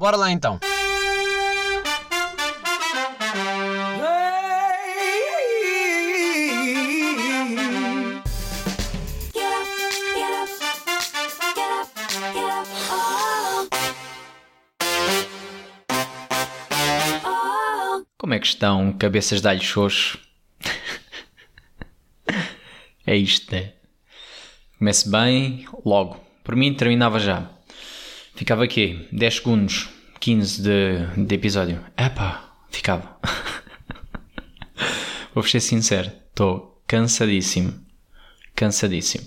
Bora lá então. Como é que estão, cabeças de alho xoxo? é isto, né? Comece bem, logo. Por mim, terminava já. Ficava aqui, 10 segundos, 15 de, de episódio. Epá, ficava. Vou ser sincero, estou cansadíssimo. Cansadíssimo.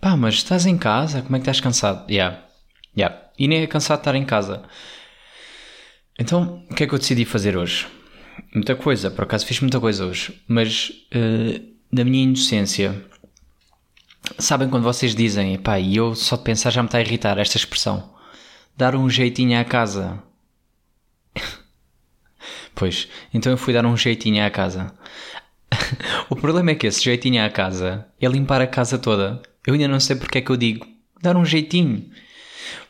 Pá, mas estás em casa? Como é que estás cansado? Yeah. Yeah. E nem é cansado de estar em casa. Então, o que é que eu decidi fazer hoje? Muita coisa, por acaso fiz muita coisa hoje, mas uh, na minha inocência, sabem quando vocês dizem, pá, e eu só de pensar já me está a irritar esta expressão, dar um jeitinho à casa. pois, então eu fui dar um jeitinho à casa. o problema é que esse jeitinho à casa é limpar a casa toda. Eu ainda não sei porque é que eu digo dar um jeitinho.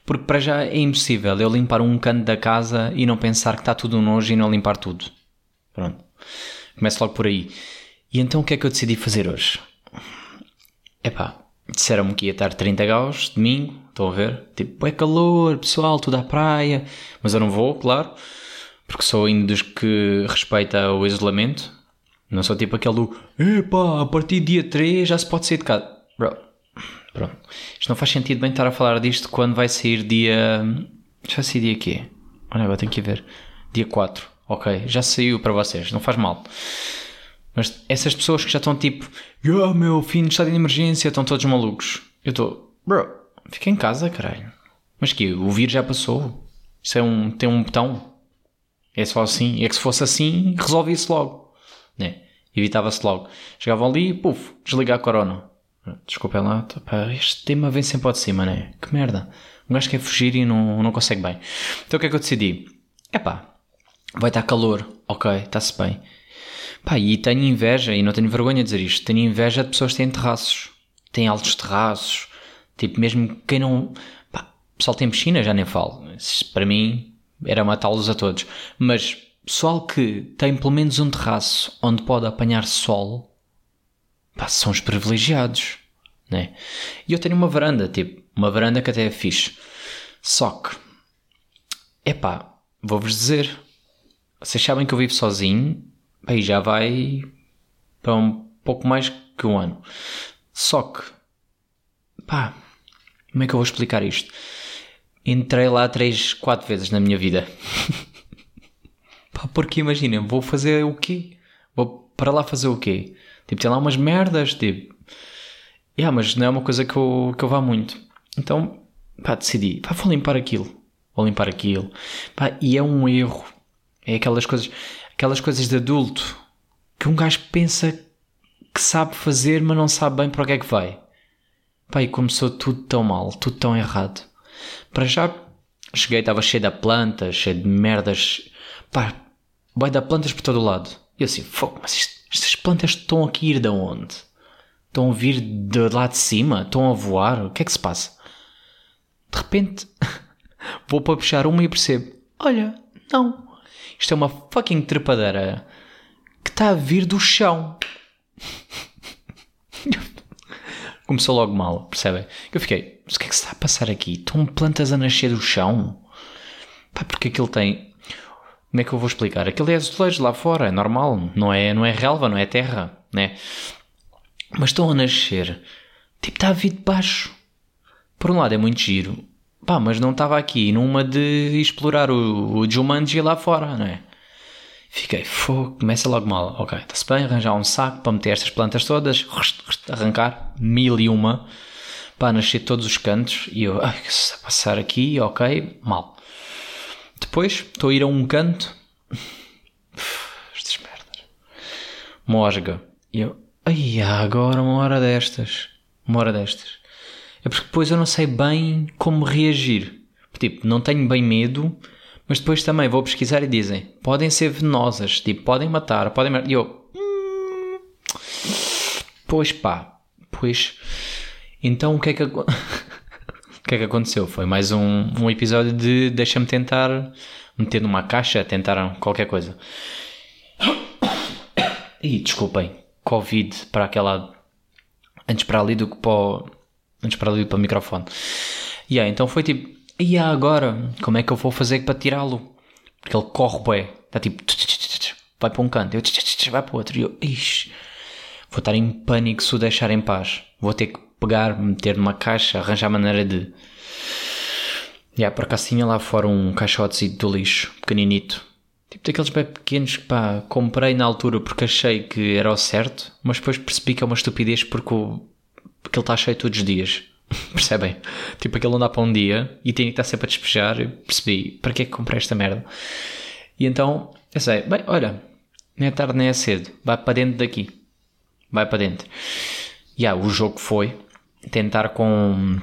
Porque para já é impossível eu limpar um canto da casa e não pensar que está tudo nojo e não limpar tudo. Pronto. Começo logo por aí. E então o que é que eu decidi fazer hoje? Epá, disseram-me que ia estar 30 graus, domingo, estão a ver? Tipo, é calor, pessoal, tudo à praia. Mas eu não vou, claro, porque sou ainda dos que respeita o isolamento. Não sou tipo aquele do, epá, a partir do dia 3 já se pode sair de casa. Bro, Pronto. Isto não faz sentido bem estar a falar disto quando vai sair dia. Já sair dia quê? Olha, agora tenho que ver. Dia 4. Ok, já saiu para vocês, não faz mal. Mas essas pessoas que já estão tipo, oh, meu fim de estado de emergência, estão todos malucos. Eu estou, bro, fica em casa, caralho. Mas que o vírus já passou. Isso é um, tem um botão. É só assim. É que se fosse assim, resolvia-se logo. Né? Evitava-se logo. Chegavam ali e, puf, desligar a corona. Desculpem lá, pá, este tema vem sempre ao de cima, né? Que merda. Um gajo quer fugir e não, não consegue bem. Então o que é que eu decidi? É pá, vai estar calor, ok, está-se bem. Pá, e tenho inveja, e não tenho vergonha de dizer isto, tenho inveja de pessoas que têm terraços, têm altos terraços, tipo, mesmo quem não. Pá, pessoal tem piscina, já nem falo. Para mim era matá-los a todos. Mas pessoal que tem pelo menos um terraço onde pode apanhar sol pá, são os privilegiados, né? E eu tenho uma varanda, tipo, uma varanda que até é fixe. Só que, epá, vou-vos dizer, vocês sabem que eu vivo sozinho, aí já vai para um pouco mais que um ano. Só que, pá, como é que eu vou explicar isto? Entrei lá três, quatro vezes na minha vida. pá, porque imaginem, vou fazer o quê? Vou para lá fazer o quê? Tipo, tem lá umas merdas, tipo. Yeah, mas não é uma coisa que eu, que eu vá muito. Então, pá, decidi, pá, vou limpar aquilo. Vou limpar aquilo. Pá, e é um erro. É aquelas coisas, aquelas coisas de adulto que um gajo pensa que sabe fazer, mas não sabe bem para o que é que vai. E começou tudo tão mal, tudo tão errado. Para já, cheguei, estava cheio de plantas, cheio de merdas. Pá, vai dar plantas por todo o lado. E eu assim, fogo, mas estas plantas estão aqui ir de onde? Estão a vir de lá de cima? Estão a voar? O que é que se passa? De repente, vou para puxar uma e percebo: olha, não. Isto é uma fucking trepadeira que está a vir do chão. Começou logo mal, percebem? Eu fiquei: mas o que é que se está a passar aqui? Estão plantas a nascer do chão? Pá, porque aquilo tem como é que eu vou explicar? Aquilo é azulejo lá fora, é normal, não é, não é relva, não é terra, né? Mas estão a nascer, tipo, está a vir de baixo. Por um lado é muito giro, pá, mas não estava aqui numa de explorar o, o Jumanji lá fora, não é? Fiquei, fogo, começa logo mal. Ok, está-se bem, arranjar um saco para meter estas plantas todas, arrancar mil e uma, para nascer todos os cantos. E eu, ai, que se passar aqui, ok, mal. Depois estou a ir a um canto. Estas merdas. Mosga. E eu. Ai, agora uma hora destas. Uma hora destas. É porque depois eu não sei bem como reagir. Tipo, não tenho bem medo, mas depois também vou pesquisar e dizem: podem ser venenosas, tipo, podem matar, podem matar. E eu. Hum, pois pá, pois. Então o que é que. o que é que aconteceu? Foi mais um, um episódio de deixa-me tentar meter numa caixa, tentar qualquer coisa. E desculpem, Covid para aquela. Antes para ali do que para o, Antes para ali para o microfone. E yeah, então foi tipo. E yeah, agora? Como é que eu vou fazer para tirá-lo? Porque ele corre bem. Está tipo. Vai para um canto. Eu, vai para o outro. E eu. Ixi, vou estar em pânico se o deixar em paz. Vou ter que pegar, meter numa caixa, arranjar maneira de. Yeah, por acaso tinha lá fora um caixote do lixo, pequeninito. Tipo daqueles bem pequenos que pá, comprei na altura porque achei que era o certo, mas depois percebi que é uma estupidez porque, o, porque ele está cheio todos os dias. Percebem? Tipo aquele não dá para um dia e tem que estar sempre a despejar. E percebi, para que é que comprei esta merda? E então, eu sei, bem, olha, nem é tarde nem é cedo, vai para dentro daqui. Vai para dentro. E yeah, o jogo foi tentar com.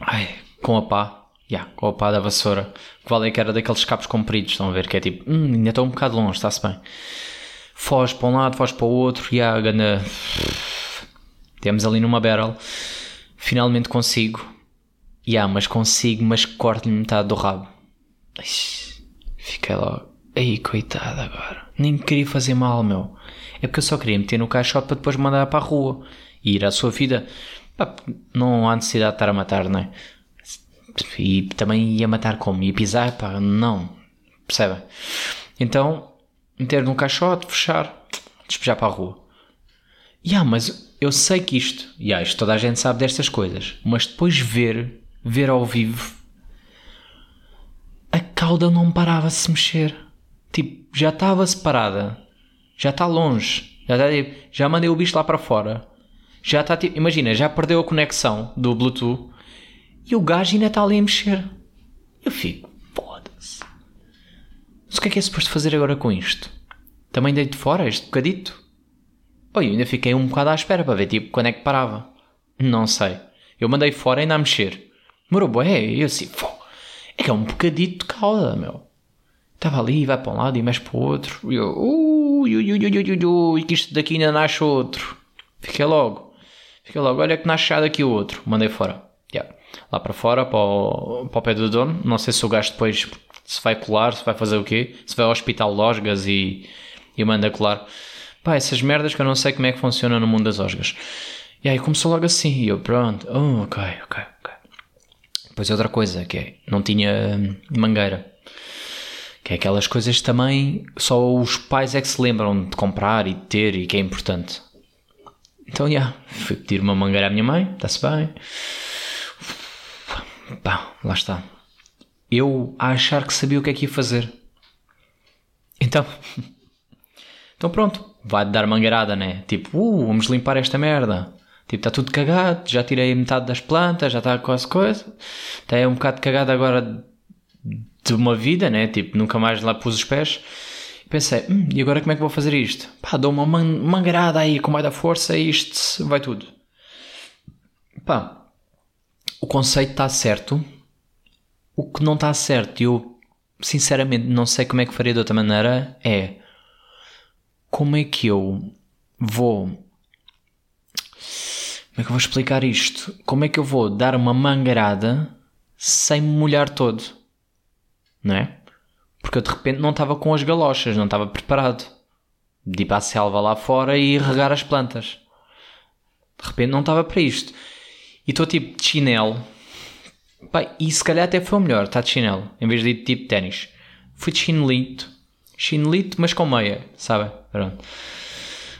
Ai, com a pá Yeah, com a pá da vassoura. Que vale que era daqueles cabos compridos, estão a ver? Que é tipo, hum, ainda estou um bocado longe, está-se bem. Foz para um lado, foz para o outro, e yeah, gana... Temos ali numa barrel. Finalmente consigo. Yeah, mas consigo, mas corto-lhe metade do rabo. Ixi, fiquei logo. Ei, coitado agora. Nem queria fazer mal, meu. É porque eu só queria meter no caixote para depois mandar para a rua. E ir à sua vida. Não há necessidade de estar a matar, não é? E também ia matar como? Ia pisar? Pá, não. Percebem? Então, meter num caixote, fechar, despejar para a rua. Yeah, mas eu sei que isto, yeah, isto toda a gente sabe destas coisas, mas depois ver, ver ao vivo, a cauda não parava de se mexer. Tipo, já estava separada, já está longe, já, está, já mandei o bicho lá para fora, já está tipo, imagina, já perdeu a conexão do Bluetooth e o gajo ainda está ali a mexer. Eu fico, foda-se. Mas o que é que é suposto fazer agora com isto? Também dei de fora este bocadito? Oh, eu ainda fiquei um bocado à espera para ver tipo quando é que parava. Não sei. Eu mandei fora ainda a mexer. Demorou bué, eu assim, fô, é que é um bocadito de cauda, meu. Estava ali, vai para um lado e mexe para o outro. E eu, ui, ui, ui, ui, ui, ui, que isto daqui ainda nasce outro. Fiquei logo. Fiquei logo, olha que nasce já daqui o outro. Mandei fora. Yeah lá para fora, para o, para o pé do dono. Não sei se o gajo depois se vai colar, se vai fazer o quê, se vai ao hospital Losgas e, e manda colar. Pá, essas merdas que eu não sei como é que funciona no mundo das osgas. E aí começou logo assim, e eu, pronto, oh, ok, ok, ok. Depois outra coisa, que é, não tinha mangueira. Que é aquelas coisas também só os pais é que se lembram de comprar e de ter e que é importante. Então, já, yeah, fui pedir uma mangueira à minha mãe, está-se bem pá, lá está. Eu a achar que sabia o que é que ia fazer. Então, então pronto, vai dar mangueirada, né? Tipo, uh, vamos limpar esta merda. Tipo, está tudo cagado, já tirei metade das plantas, já está quase coisa. Está um bocado cagado agora de uma vida, né? Tipo, nunca mais lá pus os pés. Pensei, hum, e agora como é que vou fazer isto? Pá, dou uma mangueirada aí com mais da força e isto vai tudo. Pá, o conceito está certo. O que não está certo, e eu sinceramente não sei como é que faria de outra maneira, é como é que eu vou. Como é que eu vou explicar isto? Como é que eu vou dar uma mangarada sem me molhar todo? Não é? Porque eu de repente não estava com as galochas, não estava preparado de ir para a selva lá fora e regar as plantas. De repente não estava para isto. E estou tipo de chinelo. Pai, e se calhar até foi o melhor, está de chinelo, em vez de ir tipo de ténis. Fui de chinelito. Chinelito, mas com meia, sabe? Pronto.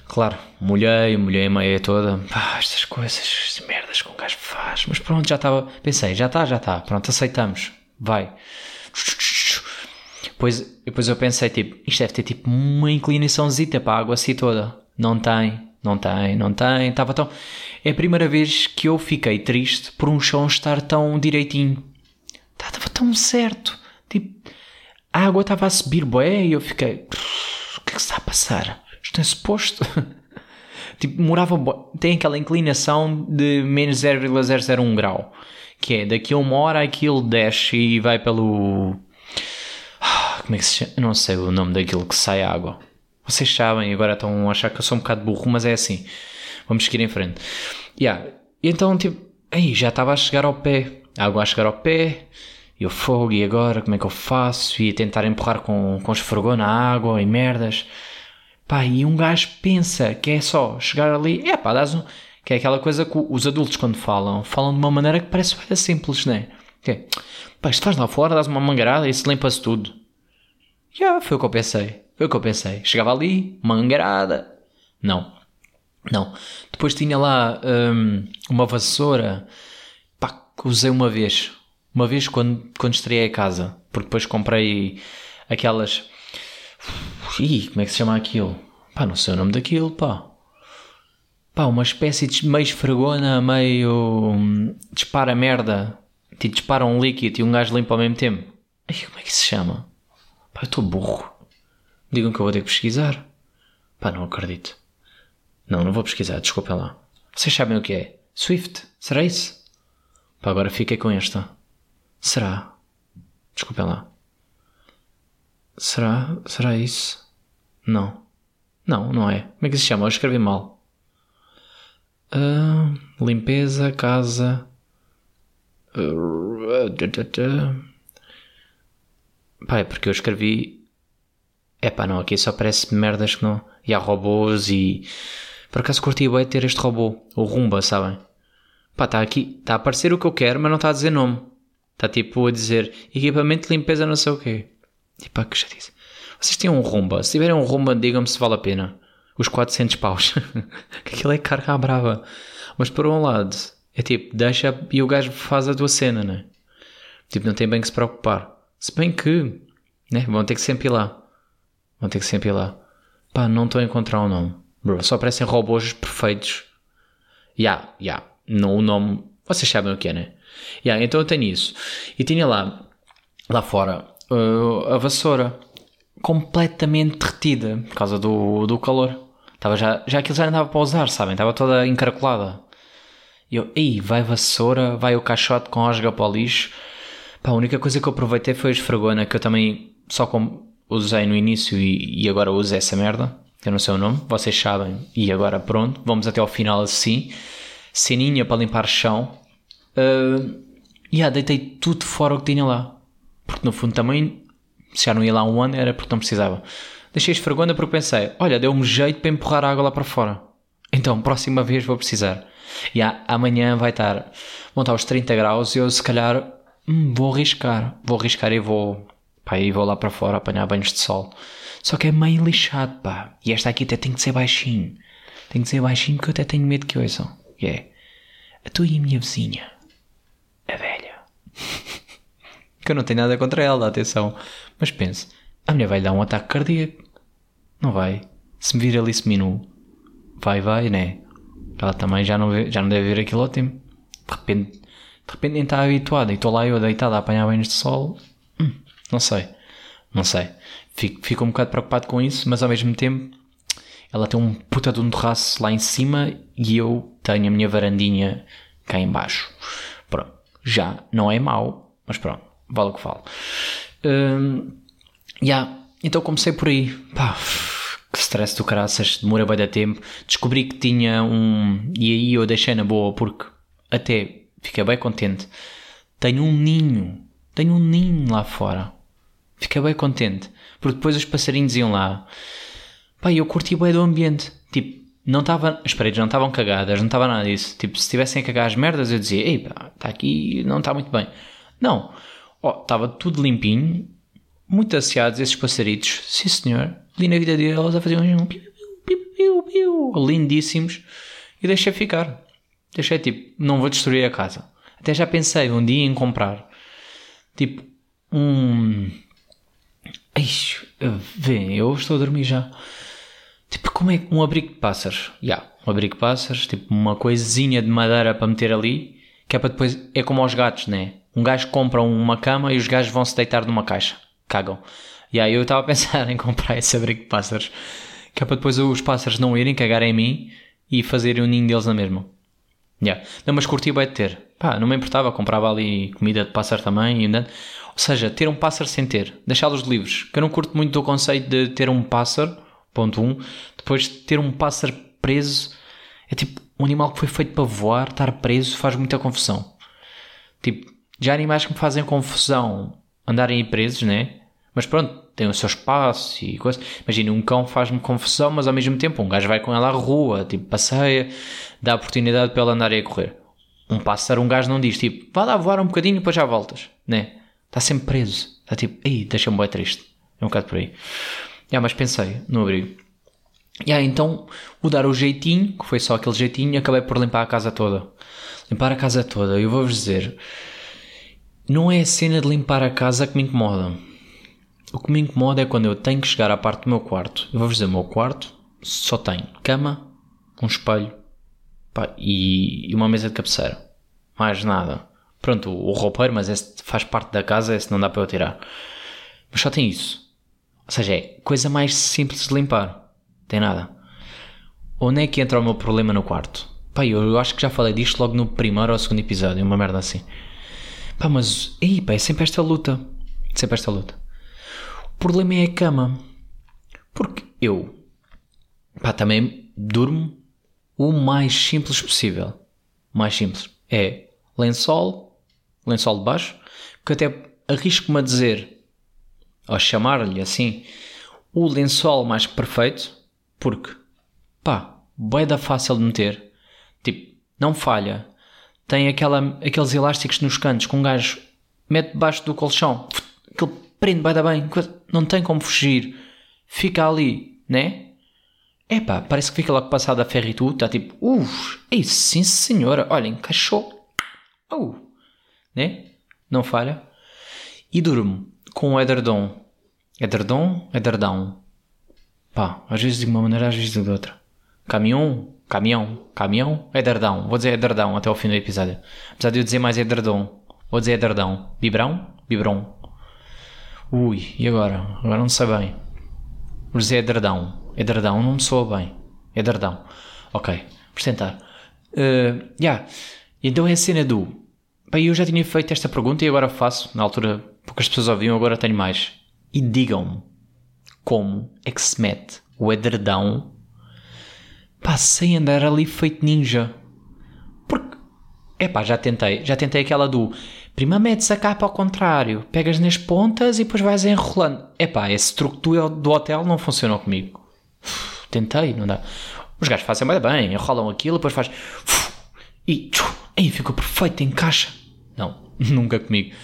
Claro, molhei, molhei a meia toda. Pá, estas coisas, estas merdas que um gajo faz. Mas pronto, já estava. Pensei, já está, já está. Pronto, aceitamos. Vai. Depois, depois eu pensei, tipo, isto deve ter tipo uma inclinaçãozita para a água assim toda. Não tem, não tem, não tem. Estava tão. É a primeira vez que eu fiquei triste por um chão estar tão direitinho. Estava tão certo. Tipo, a água estava a subir bué e eu fiquei. O que é que está a passar? Isto é suposto. tipo, morava. Tem aquela inclinação de menos 0,001 grau. Que é daqui a uma hora aquilo desce e vai pelo. Como é que se chama? Não sei o nome daquilo que sai água. Vocês sabem, agora estão a achar que eu sou um bocado burro, mas é assim. Vamos seguir em frente. Yeah. Então, tipo, aí já estava a chegar ao pé. a água a chegar ao pé, eu fogo, e agora como é que eu faço? E tentar empurrar com, com esfregou na água e merdas. Pá, e um gajo pensa que é só chegar ali, é pá, dás um. Que é aquela coisa que os adultos, quando falam, falam de uma maneira que parece bem simples, não é? Que é, pá, estás lá fora, dás uma mangarada e se limpa-se tudo. Já, yeah, foi o que eu pensei. Foi o que eu pensei. Chegava ali, mangarada. Não. Não. Depois tinha lá hum, uma vassoura. Pá, usei uma vez. Uma vez quando, quando estreiei a casa. Porque depois comprei aquelas. Ih, como é que se chama aquilo? Pá, não sei o nome daquilo, pá. Pá, uma espécie de meio esfregona, meio. Hum, dispara merda. Tipo, dispara um líquido e um gajo limpa ao mesmo tempo. Ai, como é que se chama? Pá, eu estou burro. Digam que eu vou ter que pesquisar. Pá, não acredito. Não, não vou pesquisar, desculpem lá. Vocês sabem o que é? Swift, será isso? Pá, agora fiquei com esta. Será? Desculpem lá. Será? Será isso? Não. Não, não é. Como é que se chama? Eu escrevi mal. Uh, limpeza, casa. Pá, é porque eu escrevi. É pá, não, aqui só parece merdas que não. E há robôs e. Por acaso curti bem ter este robô, o Rumba, sabem? Pá, está aqui, está a aparecer o que eu quero, mas não está a dizer nome. Está tipo a dizer equipamento de limpeza não sei o quê. E pá, que já disse. Vocês têm um Rumba, se tiverem um Rumba, digam-me se vale a pena. Os 400 paus. aquilo é carga à brava. Mas por um lado, é tipo, deixa e o gajo faz a tua cena, né? Tipo, não tem bem que se preocupar. Se bem que, né? Vão ter que sempre ir lá. Vão ter que sempre ir lá. Pá, não estou a encontrar o um nome. Bro, só parecem robôs perfeitos. Ya, yeah, ya. Yeah. Não o nome. Vocês sabem o que é, né? Yeah, então eu tenho isso. E tinha lá, lá fora, uh, a vassoura completamente derretida por causa do, do calor. Estava já, já aquilo já andava para usar, sabem? Estava toda encaracolada. E eu, ei, vai vassoura, vai o caixote com osga para o lixo. Pá, a única coisa que eu aproveitei foi a esfregona, que eu também só usei no início e, e agora uso essa merda. Eu não sei o nome, vocês sabem. E agora pronto, vamos até ao final assim. Ceninha para limpar chão. Uh, yeah, deitei tudo fora o que tinha lá. Porque no fundo também, se já não ia lá um ano, era porque não precisava. Deixei esfregona porque pensei, olha, deu-me jeito para empurrar a água lá para fora. Então, próxima vez vou precisar. E yeah, amanhã vai estar, vão estar aos 30 graus e eu se calhar hum, vou arriscar. Vou arriscar e vou, pá, e vou lá para fora apanhar banhos de sol. Só que é meio lixado, pá. E esta aqui até tem que ser baixinho. Tem que ser baixinho porque eu até tenho medo que ouçam. É a tua e a minha vizinha. A velha. Que eu não tenho nada contra ela, atenção. Mas pense, a mulher vai lhe dar um ataque cardíaco. Não vai. Se me vir ali seminu. Vai, vai, né? Ela também já não, vê, já não deve ver aquilo tempo. De repente, de repente nem está habituada. E estou lá eu deitado a apanhar banhos de sol. Hum, não sei. Não sei. Fico, fico um bocado preocupado com isso, mas ao mesmo tempo ela tem um puta de um terraço lá em cima e eu tenho a minha varandinha cá em baixo. Pronto, já não é mau, mas pronto, vale o que vale. Um, yeah, então comecei por aí. Pá, que stress do caraças, demora bem da tempo. Descobri que tinha um. E aí eu deixei na boa porque até fiquei bem contente. Tenho um ninho, tenho um ninho lá fora. Fiquei bem contente. Porque depois os passarinhos iam lá. Pá, eu curti bem do ambiente. Tipo, não estava. As paredes não estavam cagadas, não estava nada disso. Tipo, se estivessem a cagar as merdas, eu dizia: Ei, pá, está aqui, não está muito bem. Não. Ó, estava tudo limpinho, muito asseados esses passaritos. Sim, senhor. Ali na vida deles a fazer um. Piu, piu, piu, piu, lindíssimos. E deixei ficar. Deixei tipo, não vou destruir a casa. Até já pensei um dia em comprar. Tipo, um Ixi, vê, eu estou a dormir já. Tipo, como é um abrigo de pássaros? Já, yeah, um abrigo de pássaros, tipo uma coisinha de madeira para meter ali, que é para depois. É como aos gatos, né? Um gajo compra uma cama e os gajos vão se deitar numa caixa. Cagam. E aí eu estava a pensar em comprar esse abrigo de pássaros, que é para depois os pássaros não irem cagar em mim e fazerem o ninho deles na mesma. Yeah. Não, mas curti bem de ter. Pá, não me importava, comprava ali comida de pássaro também e andando. Ou seja, ter um pássaro sem ter, deixá-los livres. Que eu não curto muito do conceito de ter um pássaro, ponto 1, um, depois ter um pássaro preso. É tipo um animal que foi feito para voar, estar preso faz muita confusão. Tipo, Já animais que me fazem confusão andarem aí presos, né? Mas pronto, tem o seu espaço e coisa. Imagina, um cão faz-me confusão, mas ao mesmo tempo um gajo vai com ela à rua, tipo, passeia, dá oportunidade para ela andar aí a correr. Um pássaro, um gajo não diz, tipo, vá lá voar um bocadinho e depois já voltas, né? Está sempre preso. Está tipo, ei, deixa-me bem triste. É um bocado por aí. Yeah, mas pensei no abrigo. Yeah, então, o dar o jeitinho, que foi só aquele jeitinho, acabei por limpar a casa toda. Limpar a casa toda, eu vou-vos dizer, não é a cena de limpar a casa que me incomoda. O que me incomoda é quando eu tenho que chegar à parte do meu quarto. Eu vou-vos dizer, o meu quarto só tem cama, um espelho pá, e, uma mesa de cabeceira. Mais nada. Pronto, o, o roupeiro, mas esse faz parte da casa, esse não dá para eu tirar. Mas só tem isso. Ou seja, é coisa mais simples de limpar. Tem nada. Onde é que entra o meu problema no quarto? Pá, eu, eu acho que já falei disto logo no primeiro ou segundo episódio, uma merda assim. Pá, mas, aí, pá, é sempre esta luta. Sempre esta luta. O problema é a cama. Porque eu, pá, também durmo o mais simples possível. O mais simples. É lençol, lençol de baixo, que até arrisco-me a dizer, ou chamar-lhe assim, o lençol mais perfeito, porque, pá, bem da fácil de meter, tipo, não falha, tem aquela, aqueles elásticos nos cantos que um gajo mete debaixo do colchão, aquele prende bem da bem, não tem como fugir, fica ali, né? Epá, parece que fica logo passado a e tudo, está tipo, uff, é isso, sim senhora, olha, encaixou, uh, né? Não falha. E durmo com o edredom, edredom, edredão, pá, às vezes de uma maneira, às vezes de outra. Caminhão, caminhão, caminhão, edredão, vou dizer edredão até ao fim do episódio. Apesar de eu dizer mais edredom, vou dizer edredão, bibrão, bibrão, Ui, e agora? Agora não sei bem. Vou dizer edredão. Edredão não me soa bem. Edredão. Ok, vamos tentar. Uh, yeah. Então é a cena do. Bem, eu já tinha feito esta pergunta e agora faço. Na altura poucas pessoas ouviam, agora tenho mais. E digam-me como é que se mete o edredão pá, sem andar ali feito ninja. Porque, é pá, já tentei. Já tentei aquela do Primeiro metes a capa ao contrário, pegas nas pontas e depois vais enrolando. Epá, esse truque do, do hotel não funcionou comigo. Uf, tentei, não dá. Os gajos fazem bem, bem, enrolam aquilo, depois faz. Uf, e aí ficou perfeito, encaixa. Não, nunca comigo.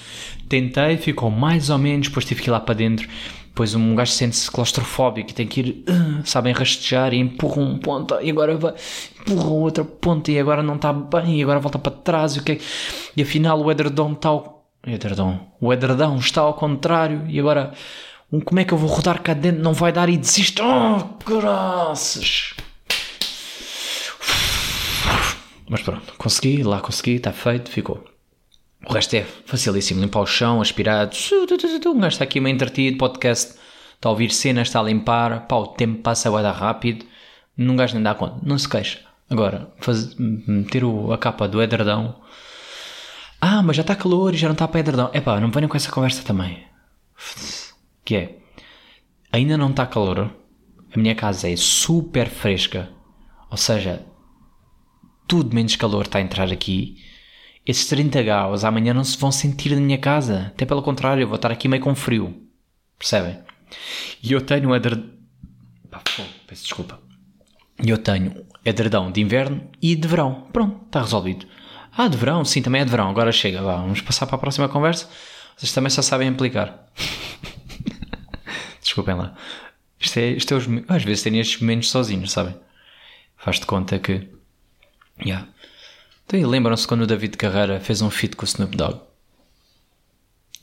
Tentei, ficou mais ou menos, depois tive que ir lá para dentro depois um gajo sente-se claustrofóbico e tem que ir, uh, sabem, rastejar e empurra um ponta e agora vai, empurra outra ponta e agora não está bem e agora volta para trás e o que é E afinal o edredom está ao... Edredom. O edredom está ao contrário e agora um, como é que eu vou rodar cá dentro? Não vai dar e desisto. Oh, graças! Mas pronto, consegui, lá consegui, está feito, ficou. O resto é facilíssimo. Limpar o chão, aspirar. Um gajo está aqui meio entretido, podcast. Está a ouvir cenas, está a limpar. Pá, o tempo passa a guardar rápido. Num gajo nem dá conta. Não se queixa. Agora, faz, meter a capa do edredão. Ah, mas já está calor e já não está para edredão. É pá, não venham com essa conversa também. Que é. Ainda não está calor. A minha casa é super fresca. Ou seja, tudo menos calor está a entrar aqui esses 30 graus amanhã não se vão sentir na minha casa. Até pelo contrário, eu vou estar aqui meio com frio. Percebem? E eu tenho edredão. peço desculpa. E eu tenho edredão de inverno e de verão. Pronto, está resolvido. Ah, de verão? Sim, também é de verão. Agora chega, vá, vamos passar para a próxima conversa. Vocês também só sabem aplicar. Desculpem lá. Isto é, isto é os, às vezes tenho estes momentos sozinhos, sabem? Faz-te conta que. Yeah. Então, lembram-se quando o David Carreira fez um feat com o Snoop Dogg?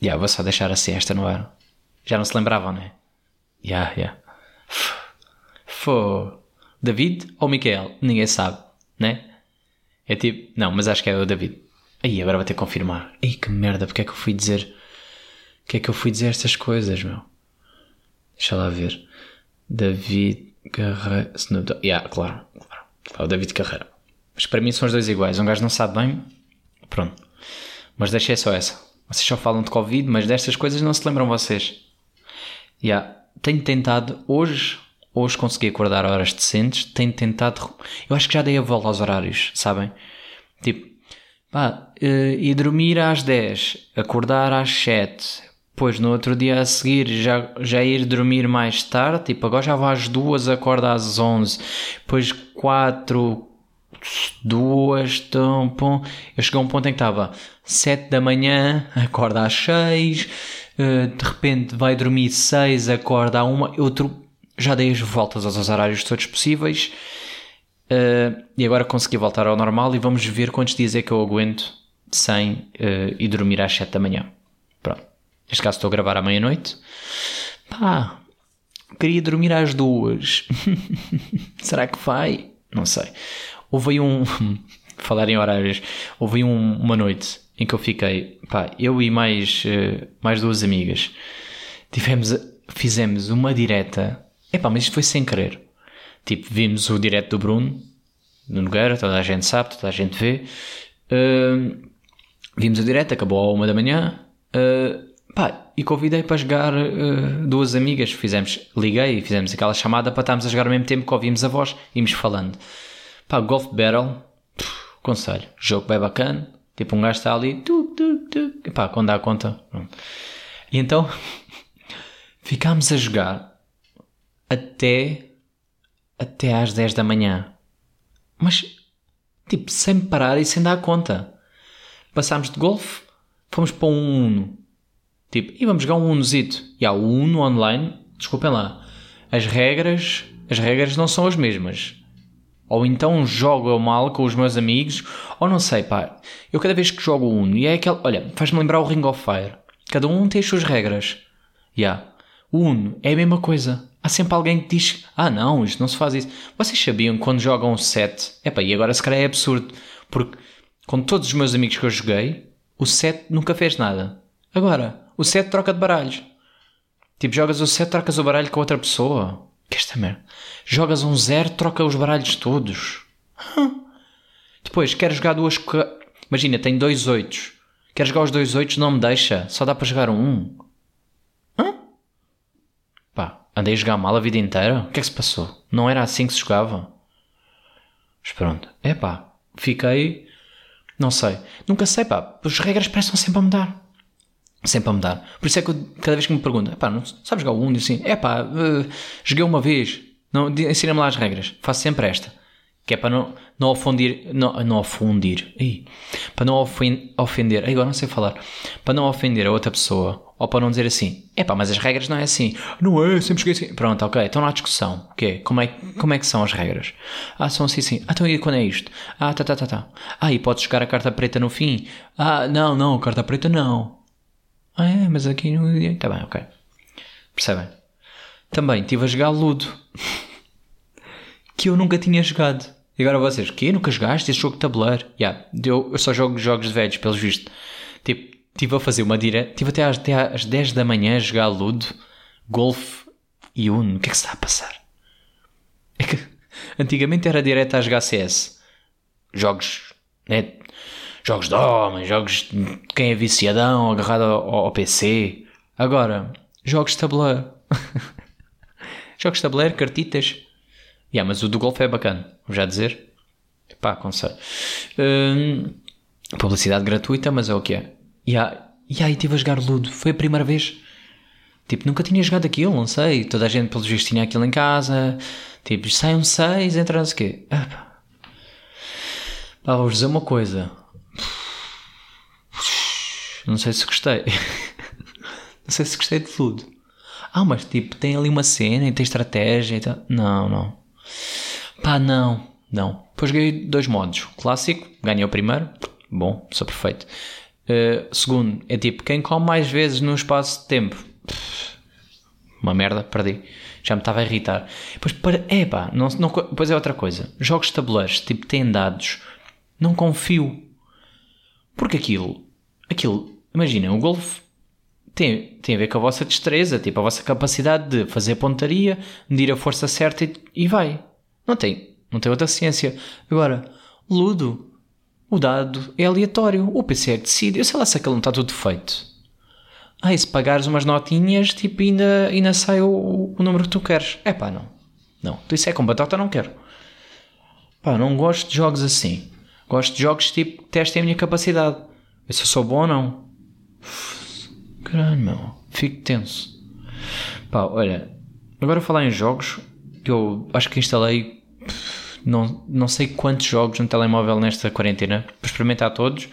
Já, yeah, vou só deixar assim esta no ar. Já não se lembravam, né? Já, já. Yeah. Fô. David ou Michael? Ninguém sabe, né? É tipo. Não, mas acho que é o David. Aí, agora vou ter que confirmar. Ei, que merda, porque é que eu fui dizer. Porque é que eu fui dizer estas coisas, meu? Deixa lá ver. David Carreira. Snoop Dogg. Yeah, claro, claro. É o David Carreira. Mas para mim são os dois iguais. Um gajo não sabe bem, pronto. Mas deixei só essa. Vocês só falam de Covid, mas destas coisas não se lembram vocês. Yeah. Tenho tentado, hoje, hoje consegui acordar horas decentes. Tenho tentado, eu acho que já dei a volta aos horários, sabem? Tipo, Pá, eh, e dormir às 10, acordar às 7, depois no outro dia a seguir já, já ir dormir mais tarde, tipo agora já vou às 2, acorda às 11, depois 4, 2, tão, pum. eu cheguei a um ponto em que estava 7 da manhã, acorda às 6, eh, de repente vai dormir 6, acorda a 1, eu já dei as voltas aos horários todos possíveis Uh, e agora consegui voltar ao normal e vamos ver quantos dias é que eu aguento sem uh, ir dormir às 7 da manhã. Pronto. Neste caso estou a gravar à meia-noite. Pá, queria dormir às duas. Será que vai? Não sei. Houve um. falar em horários. Houve um, uma noite em que eu fiquei. Pá, eu e mais, uh, mais duas amigas. Tivemos. Fizemos uma direta. Epá, mas isto foi sem querer Tipo, vimos o direto do Bruno, do Nogueira, toda a gente sabe, toda a gente vê. Uh, vimos o direto, acabou à uma da manhã. Uh, pá, e convidei para jogar uh, duas amigas. Fizemos, liguei e fizemos aquela chamada para estarmos a jogar ao mesmo tempo que ouvimos a voz íamos falando. Pá, Golf Battle, puf, conselho, jogo bem bacana. Tipo, um gajo está ali, tu, tu, tu, e pá, quando dá conta. Pronto. E então ficámos a jogar até até às 10 da manhã. Mas, tipo, sem parar e sem dar conta. Passámos de golfe, fomos para um Uno. Tipo, e vamos jogar um Unozito. E há o Uno online, desculpem lá, as regras, as regras não são as mesmas. Ou então jogo mal com os meus amigos, ou não sei, pá. Eu cada vez que jogo o Uno, e é aquele, olha, faz-me lembrar o Ring of Fire. Cada um tem as suas regras. Já. Yeah. O Uno é a mesma coisa há sempre alguém que diz: Ah, não, isto não se faz isso. Vocês sabiam que quando jogam 7, epá, e agora se calhar é absurdo, porque com todos os meus amigos que eu joguei, o 7 nunca fez nada. Agora, o 7 troca de baralhos. Tipo, jogas o 7, trocas o baralho com outra pessoa. Que esta merda. Jogas um 0, troca os baralhos todos. Depois, quero jogar duas. Imagina, tem dois 8. Quero jogar os dois 8, não me deixa. Só dá para jogar um. Andei a jogar mal a vida inteira? O que é que se passou? Não era assim que se jogava? Mas pronto. É pá, fiquei. Não sei. Nunca sei, pá. As regras parecem sempre a mudar. Sempre a mudar. Por isso é que eu, cada vez que me perguntam, pá, não sabes jogar o 1? assim, é pá, uh, joguei uma vez. Não, ensina-me lá as regras. Faço sempre esta. Que é para não, não ofender. Não, não ofender. para não ofender. Agora não sei falar. Para não ofender a outra pessoa ou para não dizer assim, é pá, mas as regras não é assim. Não é, sempre cheguei assim. Pronto, ok, então há discussão. O quê? Como é, como é que são as regras? Ah, são assim, sim. Ah, então e quando é isto? Ah, tá, tá, tá, tá. Ah, e podes jogar a carta preta no fim? Ah, não, não, carta preta não. Ah, é, mas aqui não... Tá bem, ok. Percebem? Também estive a jogar Ludo. que eu nunca tinha jogado. E agora vocês, que nunca jogaste esse jogo de tabuleiro? Yeah, eu, eu só jogo jogos de velhos, pelos vistos. Tipo, Estive a fazer uma direta. Estive até às, até às 10 da manhã a jogar Ludo, Golf e Uno. O que é que se está a passar? É que antigamente era direto a jogar CS. Jogos, né? Jogos de homem, jogos de quem é viciadão, agarrado ao, ao PC. Agora, jogos de tabuleiro. jogos de tabuleiro, cartitas. Yeah, mas o do golfe é bacana, vou já dizer. Pá, aconselho. Hum, publicidade gratuita, mas é o que é. E aí, e estive a jogar Ludo. Foi a primeira vez. Tipo, nunca tinha jogado aquilo, não sei. Toda a gente, pelos vistos, tinha aquilo em casa. Tipo, um 6, entra não sei o quê. Ah, pá, vou dizer uma coisa. Não sei se gostei. não sei se gostei de tudo. Ah, mas tipo, tem ali uma cena e tem estratégia e tal. Não, não. Pá, não. Não. Depois ganhei dois modos. Clássico, ganhei o primeiro. Bom, sou perfeito. Uh, segundo, é tipo, quem come mais vezes num espaço de tempo? uma merda, perdi. Já me estava a irritar. Depois, para, é pá, não, não, depois é outra coisa. Jogos de tabuleiros, tipo, têm dados. Não confio. Porque aquilo, aquilo, imaginem, o golfe tem, tem a ver com a vossa destreza, tipo, a vossa capacidade de fazer pontaria, medir a força certa e, e vai. Não tem, não tem outra ciência. Agora, ludo, o dado é aleatório. O PC é decide. Eu sei lá se aquilo não está tudo feito. Ah, e se pagares umas notinhas, tipo, ainda, ainda sai o, o número que tu queres. É pá, não. Não. Isso é com batata, não quero. Pá, não gosto de jogos assim. Gosto de jogos tipo testem a minha capacidade. Eu se eu sou bom ou não. Caralho, meu. Fico tenso. Pá, olha. Agora falar em jogos. Eu acho que instalei. Não, não sei quantos jogos no telemóvel nesta quarentena. Para experimentar todos.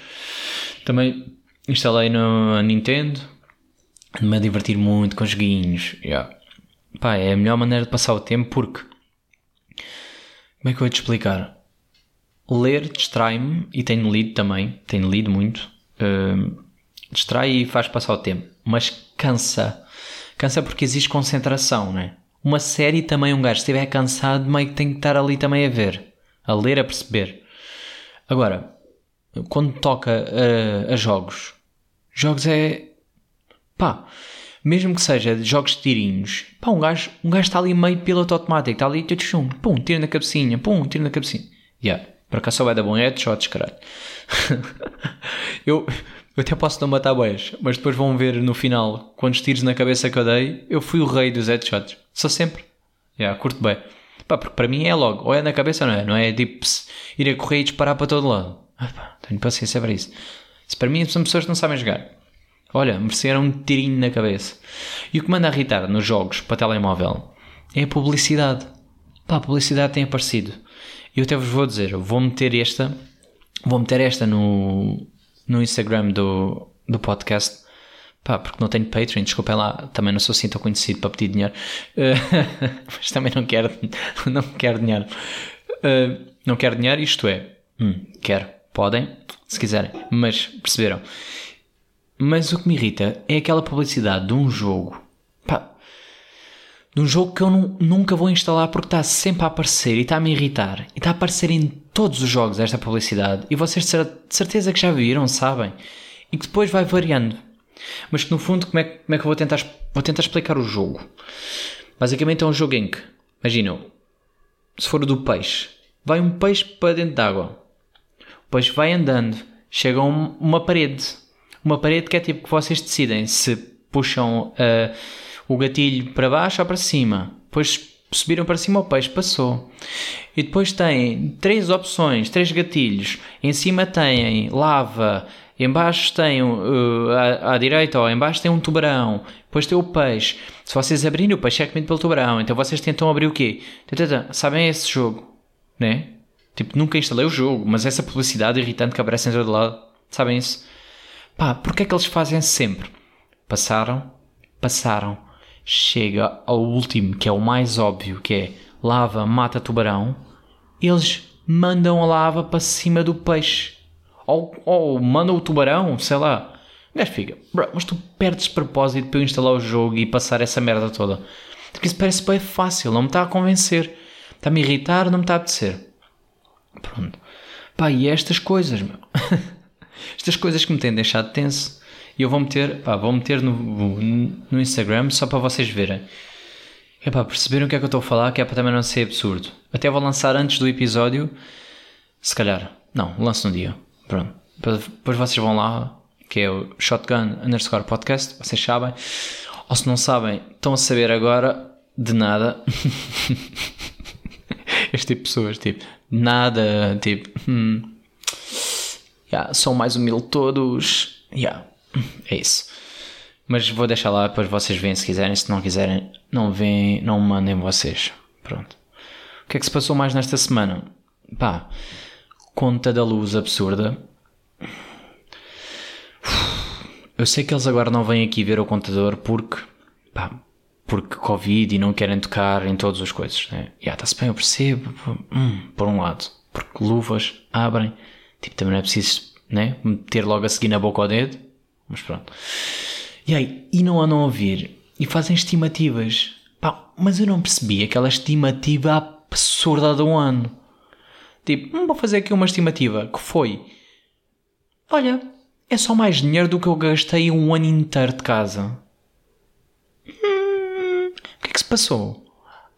Também instalei no Nintendo. Me a divertir muito com joguinhos. Yeah. Pá, é a melhor maneira de passar o tempo porque. Como é que eu vou te explicar? Ler distrai-me e tenho lido também. Tenho lido muito. Uh, distrai e faz passar o tempo. Mas cansa. Cansa porque existe concentração, né? Uma série também um gajo estiver cansado, meio que tem que estar ali também a ver. A ler, a perceber. Agora, quando toca a, a jogos, jogos é. pá mesmo que seja de jogos de tirinhos, pá, um gajo, um gajo está ali meio piloto automático, está ali, tchum, pum, tiro na cabecinha, pum, tiro na cabecinha. Yeah, para cá só vai dar bom headshots, caralho. eu, eu até posso não matar boias, mas depois vão ver no final, quantos tiros na cabeça que eu dei, eu fui o rei dos headshots. Sou sempre. Yeah, curto bem. Pá, porque para mim é logo, ou é na cabeça ou não é, não é tipo ir a correr e disparar para todo lado. Ah, pá, tenho paciência para isso. Isso para mim são pessoas que não sabem jogar. Olha, mereceram um tirinho na cabeça. E o que manda a irritar nos jogos para telemóvel é a publicidade. Pá, a publicidade tem aparecido. E eu até vos vou dizer, vou meter esta, vou meter esta no, no Instagram do, do podcast. Pá, porque não tenho Patreon, desculpem lá, também não sou assim tão conhecido para pedir dinheiro. Uh, mas também não quero, não quero dinheiro. Uh, não quero dinheiro, isto é, hum, quero, podem, se quiserem, mas perceberam. Mas o que me irrita é aquela publicidade de um jogo. De um jogo que eu nunca vou instalar porque está sempre a aparecer e está a me irritar. E está a aparecer em todos os jogos esta publicidade. E vocês de certeza que já viram, sabem? E que depois vai variando. Mas que no fundo, como é, como é que eu vou tentar, vou tentar explicar o jogo? Basicamente é um jogo em que, imaginam, se for do peixe, vai um peixe para dentro d'água. O peixe vai andando, chega a uma parede uma parede que é tipo que vocês decidem se puxam uh, o gatilho para baixo ou para cima. Depois subiram para cima, o peixe passou. E depois tem três opções, três gatilhos. Em cima tem lava, embaixo tem uh, à, à, direita ou embaixo tem um tubarão. Depois tem o peixe. Se vocês abrirem, o peixe é comido pelo tubarão. Então vocês tentam abrir o quê? Sabem esse jogo, né? Tipo, nunca instalei o jogo, mas essa publicidade irritante que aparece em todo lado, sabem isso? Pá, porque é que eles fazem sempre? Passaram, passaram, chega ao último, que é o mais óbvio, que é lava mata tubarão, eles mandam a lava para cima do peixe. Ou, ou mandam o tubarão, sei lá. Gajo fica, bro, mas tu perdes propósito para eu instalar o jogo e passar essa merda toda. Porque isso parece bem fácil, não me está a convencer. Está-me a irritar, não me está a apetecer. Pronto. Pá, e estas coisas, meu. Estas coisas que me têm deixado tenso. E eu vou meter, pá, vou meter no, no Instagram só para vocês verem. É pá, perceberem o que é que eu estou a falar, que é para também não ser absurdo. Até vou lançar antes do episódio, se calhar. Não, lanço no dia. Pronto. Depois vocês vão lá, que é o Shotgun underscore podcast, vocês sabem. Ou se não sabem, estão a saber agora de nada. este tipo de pessoas, tipo, nada, tipo, hum, yeah, são mais humilde todos. Yeah, é isso. Mas vou deixar lá, depois vocês veem se quiserem. Se não quiserem, não veem, não mandem vocês. Pronto. O que é que se passou mais nesta semana? Pá, conta da luz absurda. Eu sei que eles agora não vêm aqui ver o contador porque, pá, porque Covid e não querem tocar em todas as coisas. Né? Já está-se bem, eu percebo. Hum, por um lado, porque luvas abrem Tipo, também não é preciso né, meter logo a seguir na boca ao dedo. Mas pronto. E aí, e não andam a ouvir e fazem estimativas. Pá, mas eu não percebi aquela estimativa absurda de um ano. Tipo, hum, vou fazer aqui uma estimativa que foi: Olha, é só mais dinheiro do que eu gastei um ano inteiro de casa. Hum, o que é que se passou?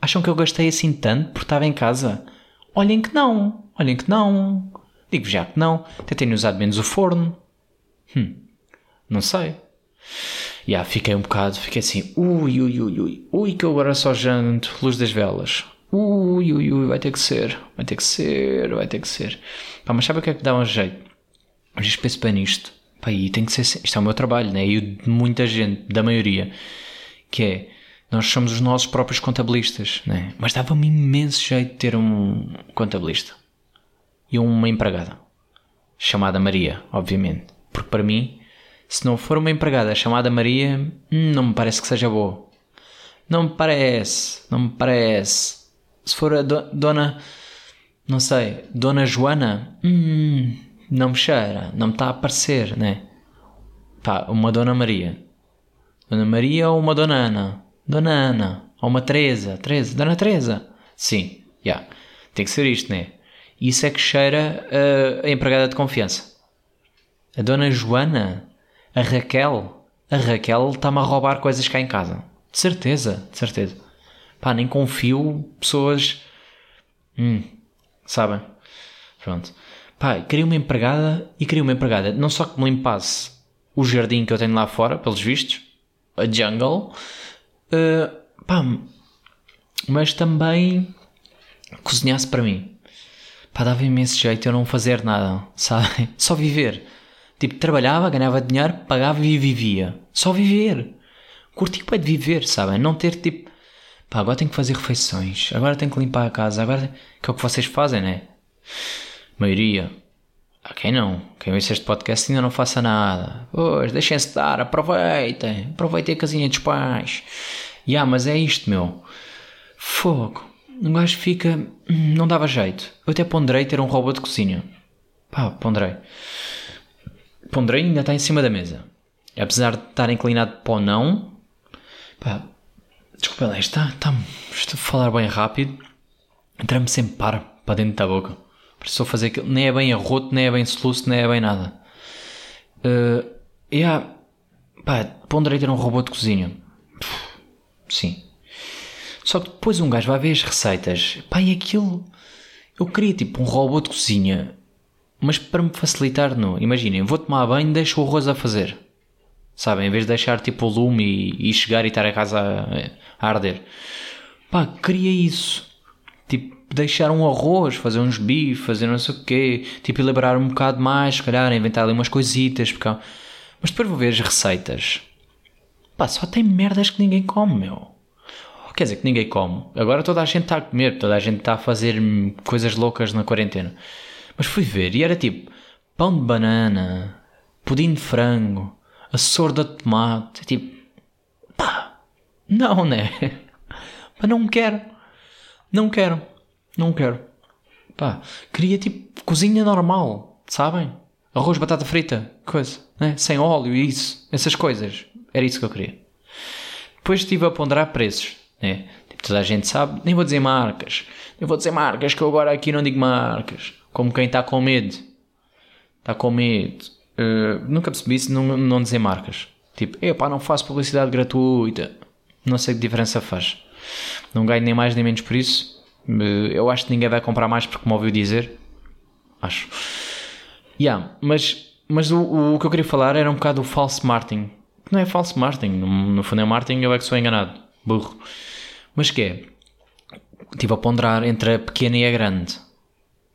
Acham que eu gastei assim tanto por estar em casa? Olhem que não, olhem que não. Digo já que não, até tenho usado menos o forno. Hum, não sei. Já fiquei um bocado, fiquei assim, ui, ui, ui, ui, ui, que eu agora só janto luz das velas. Ui, ui, ui, vai ter que ser, vai ter que ser, vai ter que ser. Pá, mas sabe o que é que dá um jeito? Às vezes penso bem nisto. Pá, e tem que ser. Isto é o meu trabalho, né? E o de muita gente, da maioria. Que é. Nós somos os nossos próprios contabilistas, né? Mas dava-me imenso jeito de ter um contabilista. E uma empregada. Chamada Maria, obviamente. Porque para mim, se não for uma empregada chamada Maria, hum, não me parece que seja boa. Não me parece, não me parece. Se for a do, dona, não sei, dona Joana, hum, não me cheira, não me está a aparecer, né? Pá, uma dona Maria. Dona Maria ou uma dona Ana? Dona Ana. Ou uma Teresa. Teresa. Dona Teresa. Sim, já. Yeah. Tem que ser isto, né? Isso é que cheira uh, a empregada de confiança. A dona Joana, a Raquel, a Raquel está-me a roubar coisas cá em casa. De certeza, de certeza. Pá, nem confio pessoas. Hum, sabem? Pronto. Pá, queria uma empregada e queria uma empregada não só que me limpasse o jardim que eu tenho lá fora, pelos vistos, a jungle, uh, pá, mas também cozinhasse para mim. Pá, dava imenso jeito eu não fazer nada, sabe? Só viver. Tipo, trabalhava, ganhava dinheiro, pagava e vivia. Só viver. Curti é de viver, sabem? Não ter tipo, pá, agora tenho que fazer refeições, agora tenho que limpar a casa, agora. Que é o que vocês fazem, né? Maioria. Ah, quem não? Quem ouve este podcast ainda não faça nada. Pois, deixem-se dar, aproveitem. Aproveitem a casinha dos pais. Ya, yeah, mas é isto, meu. Fogo. Um gajo fica. Hum, não dava jeito. Eu até ponderei ter um robô de cozinha. Pá, ponderei. Ponderei ainda está em cima da mesa. Apesar de estar inclinado para o não. Pá, desculpa lá, está, está, estou a falar bem rápido. Entra-me sempre para, para dentro da boca. Precisou fazer aquilo. Nem é bem arroto, nem é bem soluço, nem é bem nada. Uh, yeah. Pá, ponderei ter um robô de cozinha. Sim. Só que depois um gajo vai ver as receitas. Pá, e aquilo. Eu queria tipo um robô de cozinha. Mas para me facilitar, não. Imaginem, vou tomar banho deixo o arroz a fazer. Sabem? Em vez de deixar tipo o lume e, e chegar e estar a casa a, a arder. Pá, queria isso. Tipo, deixar um arroz, fazer uns bifes, fazer não sei o quê. Tipo, elaborar um bocado mais, se calhar, inventar ali umas coisitas. Porque... Mas depois vou ver as receitas. Pá, só tem merdas que ninguém come, meu. Quer dizer, que ninguém come. Agora toda a gente está a comer, toda a gente está a fazer coisas loucas na quarentena. Mas fui ver e era tipo pão de banana, pudim de frango, a sorda de tomate. Tipo, pá, não, né? Pá, não quero. Não quero. Não quero. Pá, queria tipo cozinha normal, sabem? Arroz, batata frita, coisa, né? Sem óleo e isso, essas coisas. Era isso que eu queria. Depois estive a ponderar preços. Né? Tipo, toda a gente sabe, nem vou dizer marcas, nem vou dizer marcas, que eu agora aqui não digo marcas, como quem está com medo, está com medo. Uh, nunca percebi isso, não, não dizer marcas. Tipo, epá, não faço publicidade gratuita, não sei que diferença faz. Não ganho nem mais nem menos por isso. Uh, eu acho que ninguém vai comprar mais porque me ouviu dizer. Acho. Yeah, mas mas o, o, o que eu queria falar era um bocado do false marketing. Não é false marketing, no, no fundo é marketing, eu é que sou enganado. Burro. Mas que é? Estive a ponderar entre a pequena e a grande.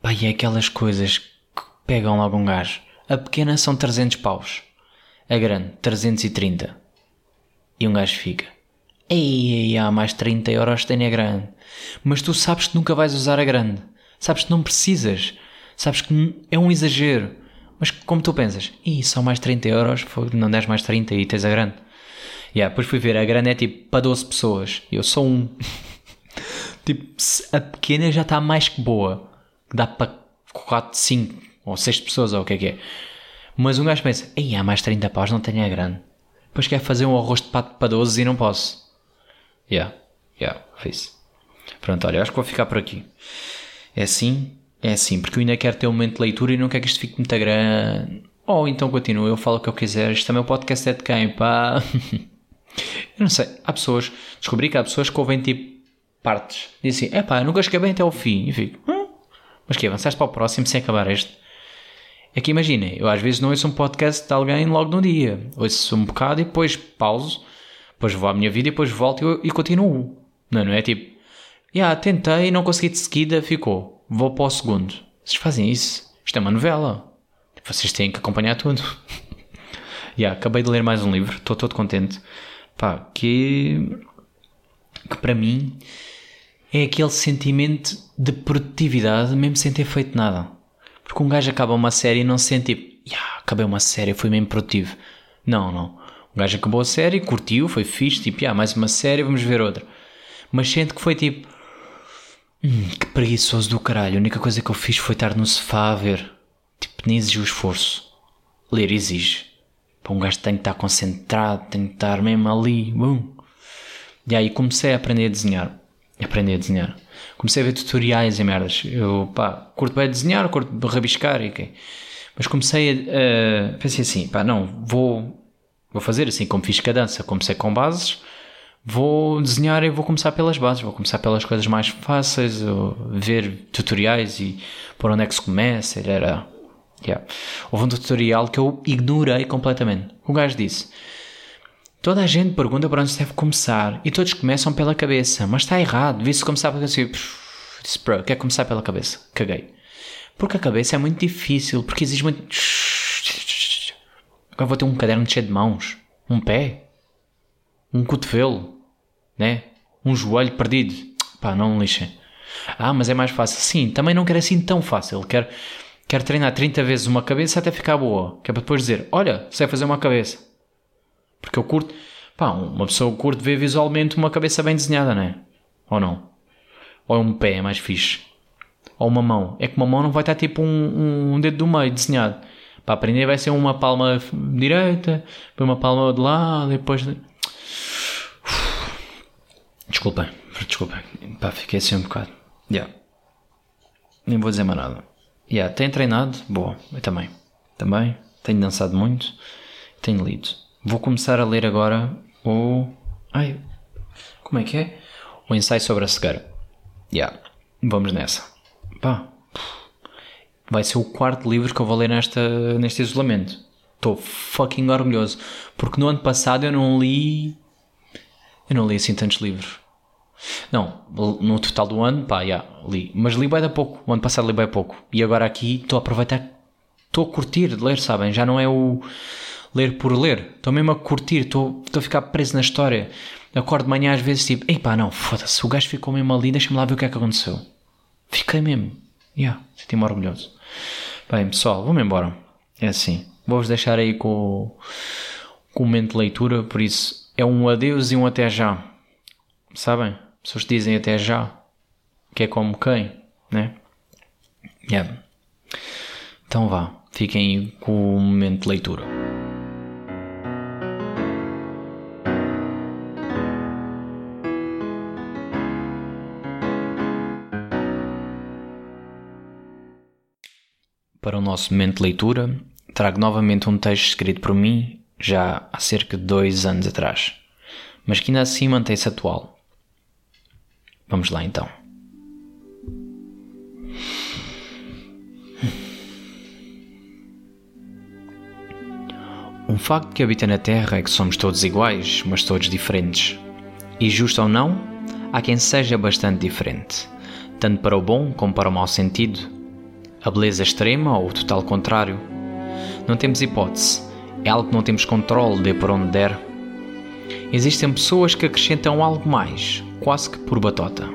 Pá, e é aquelas coisas que pegam logo um gajo. A pequena são 300 paus. A grande, 330. E um gajo fica. Ei, há mais 30 euros tem a grande. Mas tu sabes que nunca vais usar a grande. Sabes que não precisas. Sabes que é um exagero. Mas como tu pensas, e são mais 30 euros, não des mais 30 e tens a grande. Yeah, depois fui ver, a grande é tipo para 12 pessoas. Eu sou um. tipo, a pequena já está mais que boa. Dá para 4, 5 ou 6 pessoas ou o que é que é. Mas um gajo pensa, ei, há mais 30 paus, não tenho a grande. Depois quer fazer um arroz de pato para 12 e não posso. Yeah, yeah, fiz. Pronto, olha, acho que vou ficar por aqui. É assim, é assim, porque eu ainda quero ter um momento de leitura e não quero que isto fique muito grande. Ou então continuo, eu falo o que eu quiser. Isto também é o podcast é de quem, pá. Eu não sei, há pessoas, descobri que há pessoas que ouvem tipo partes. Dizem assim, é pá, nunca cheguei bem até ao fim. E fico, hum? Mas que avançaste para o próximo sem acabar este? É que imaginem, eu às vezes não ouço um podcast de alguém logo no dia. Ouço um bocado e depois pauso, depois vou à minha vida e depois volto e, e continuo. Não, não é tipo, Yeah, tentei, não consegui de seguida, ficou. Vou para o segundo. Vocês fazem isso? Isto é uma novela. Vocês têm que acompanhar tudo. yeah, acabei de ler mais um livro, estou todo contente. Pá, que, que para mim é aquele sentimento de produtividade mesmo sem ter feito nada. Porque um gajo acaba uma série e não se sente tipo, yeah, acabei uma série, fui mesmo produtivo. Não, não. O gajo acabou a série, curtiu, foi fixe, tipo, yeah, mais uma série, vamos ver outra. Mas sente que foi tipo, hum, que preguiçoso do caralho. A única coisa que eu fiz foi estar no sofá a ver. Tipo, nem exigiu esforço. Ler exige. Para um gajo tem que estar concentrado, tem que estar mesmo ali. Bum. E aí comecei a aprender a desenhar. Aprender a desenhar. Comecei a ver tutoriais e merdas. Eu, pá, curto bem desenhar, curto rabiscar e okay. Mas comecei a. Uh, pensei assim, pá, não, vou. Vou fazer assim como fiz com a dança. Comecei com bases vou desenhar e vou começar pelas bases, vou começar pelas coisas mais fáceis, ver tutoriais e por onde é que se começa. Era, yeah. Houve um tutorial que eu ignorei completamente. O gajo disse: Toda a gente pergunta para onde se deve começar e todos começam pela cabeça, mas está errado, devia-se começar pela cabeça. Quer começar pela cabeça? Caguei. Porque a cabeça é muito difícil, porque exige muito. Agora vou ter um caderno cheio de mãos, um pé, um cotovelo, né? Um joelho perdido. Pá, não lixem. Ah, mas é mais fácil. Sim, também não quero assim tão fácil. Quero, quero treinar 30 vezes uma cabeça até ficar boa. Que é para depois dizer: Olha, sei fazer uma cabeça. Porque eu curto. Pá, uma pessoa curte ver visualmente uma cabeça bem desenhada, né? Ou não? Ou é um pé, é mais fixe. Ou uma mão. É que uma mão não vai estar tipo um, um dedo do meio desenhado. Para aprender vai ser uma palma direita, depois uma palma de lado, depois. Desculpem, desculpem. Pá, fiquei assim um bocado. Yeah. Nem vou dizer mais nada. Yeah, tenho treinado? Boa, eu também. Também. Tenho dançado muito. Tenho lido. Vou começar a ler agora o. Ai. Como é que é? O ensaio sobre a cegueira. Yeah. Vamos nessa. Pá. Vai ser o quarto livro que eu vou ler nesta, neste isolamento. Estou fucking orgulhoso. Porque no ano passado eu não li. Eu não li assim tantos livros. Não, no total do ano, pá, yeah, li. Mas li bem da pouco. O ano passado li bem pouco. E agora aqui estou a aproveitar. Estou a curtir de ler, sabem? Já não é o ler por ler. Estou mesmo a curtir. Estou a ficar preso na história. Acordo de manhã às vezes tipo, ei pá, não, foda-se. O gajo ficou mesmo ali. Deixa-me lá ver o que é que aconteceu. Fiquei mesmo. Yeah, senti-me orgulhoso. Bem, pessoal, vou-me embora. É assim. Vou-vos deixar aí com, com o momento de leitura. Por isso, é um adeus e um até já. Sabem? pessoas dizem até já, que é como quem, né? Yeah. Então vá, fiquem com o momento de leitura. Para o nosso momento de leitura, trago novamente um texto escrito por mim já há cerca de dois anos atrás, mas que ainda assim mantém-se atual. Vamos lá então. Um facto que habita na Terra é que somos todos iguais, mas todos diferentes. E justo ou não, há quem seja bastante diferente, tanto para o bom como para o mau sentido. A beleza extrema ou o total contrário. Não temos hipótese, é algo que não temos controle de por onde der. Existem pessoas que acrescentam algo mais, quase que por batota.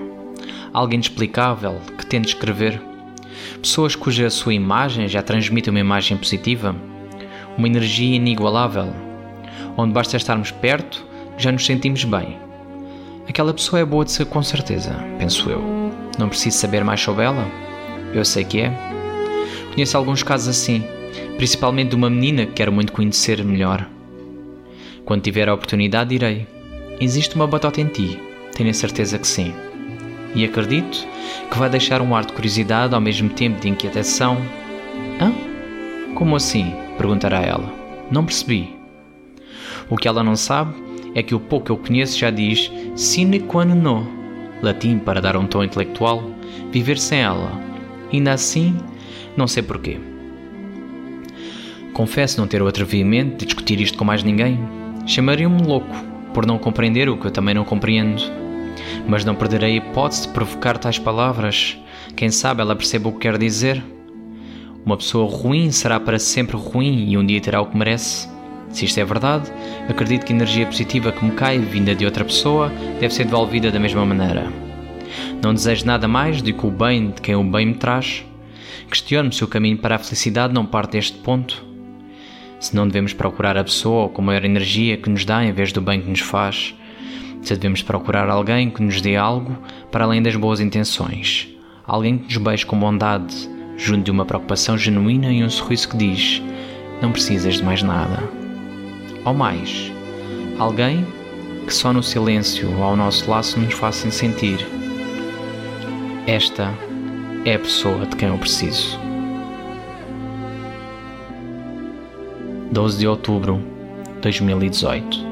Algo inexplicável que tente escrever. Pessoas cuja sua imagem já transmite uma imagem positiva, uma energia inigualável, onde basta estarmos perto já nos sentimos bem. Aquela pessoa é boa de ser com certeza, penso eu. Não preciso saber mais sobre ela? Eu sei que é. Conheço alguns casos assim, principalmente de uma menina que quero muito conhecer melhor. Quando tiver a oportunidade, direi: Existe uma batota em ti, tenho a certeza que sim. E acredito que vai deixar um ar de curiosidade ao mesmo tempo de inquietação. Hã? Como assim? perguntará ela. Não percebi. O que ela não sabe é que o pouco que eu conheço já diz sine qua non, latim para dar um tom intelectual, viver sem ela. Ainda assim, não sei porquê. Confesso não ter o atrevimento de discutir isto com mais ninguém. Chamariam-me louco por não compreender o que eu também não compreendo. Mas não perderei a hipótese de provocar tais palavras. Quem sabe ela perceba o que quer dizer. Uma pessoa ruim será para sempre ruim e um dia terá o que merece. Se isto é verdade, acredito que a energia positiva que me cai, vinda de outra pessoa, deve ser devolvida da mesma maneira. Não desejo nada mais do que o bem de quem o bem me traz. Questiono-me se o caminho para a felicidade não parte deste ponto. Se não devemos procurar a pessoa com maior energia que nos dá em vez do bem que nos faz. Se devemos procurar alguém que nos dê algo para além das boas intenções. Alguém que nos beije com bondade, junto de uma preocupação genuína e um sorriso que diz: Não precisas de mais nada. Ou mais, alguém que só no silêncio ao nosso laço nos faça sentir: Esta é a pessoa de quem eu preciso. 12 de outubro de 2018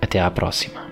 Até à próxima.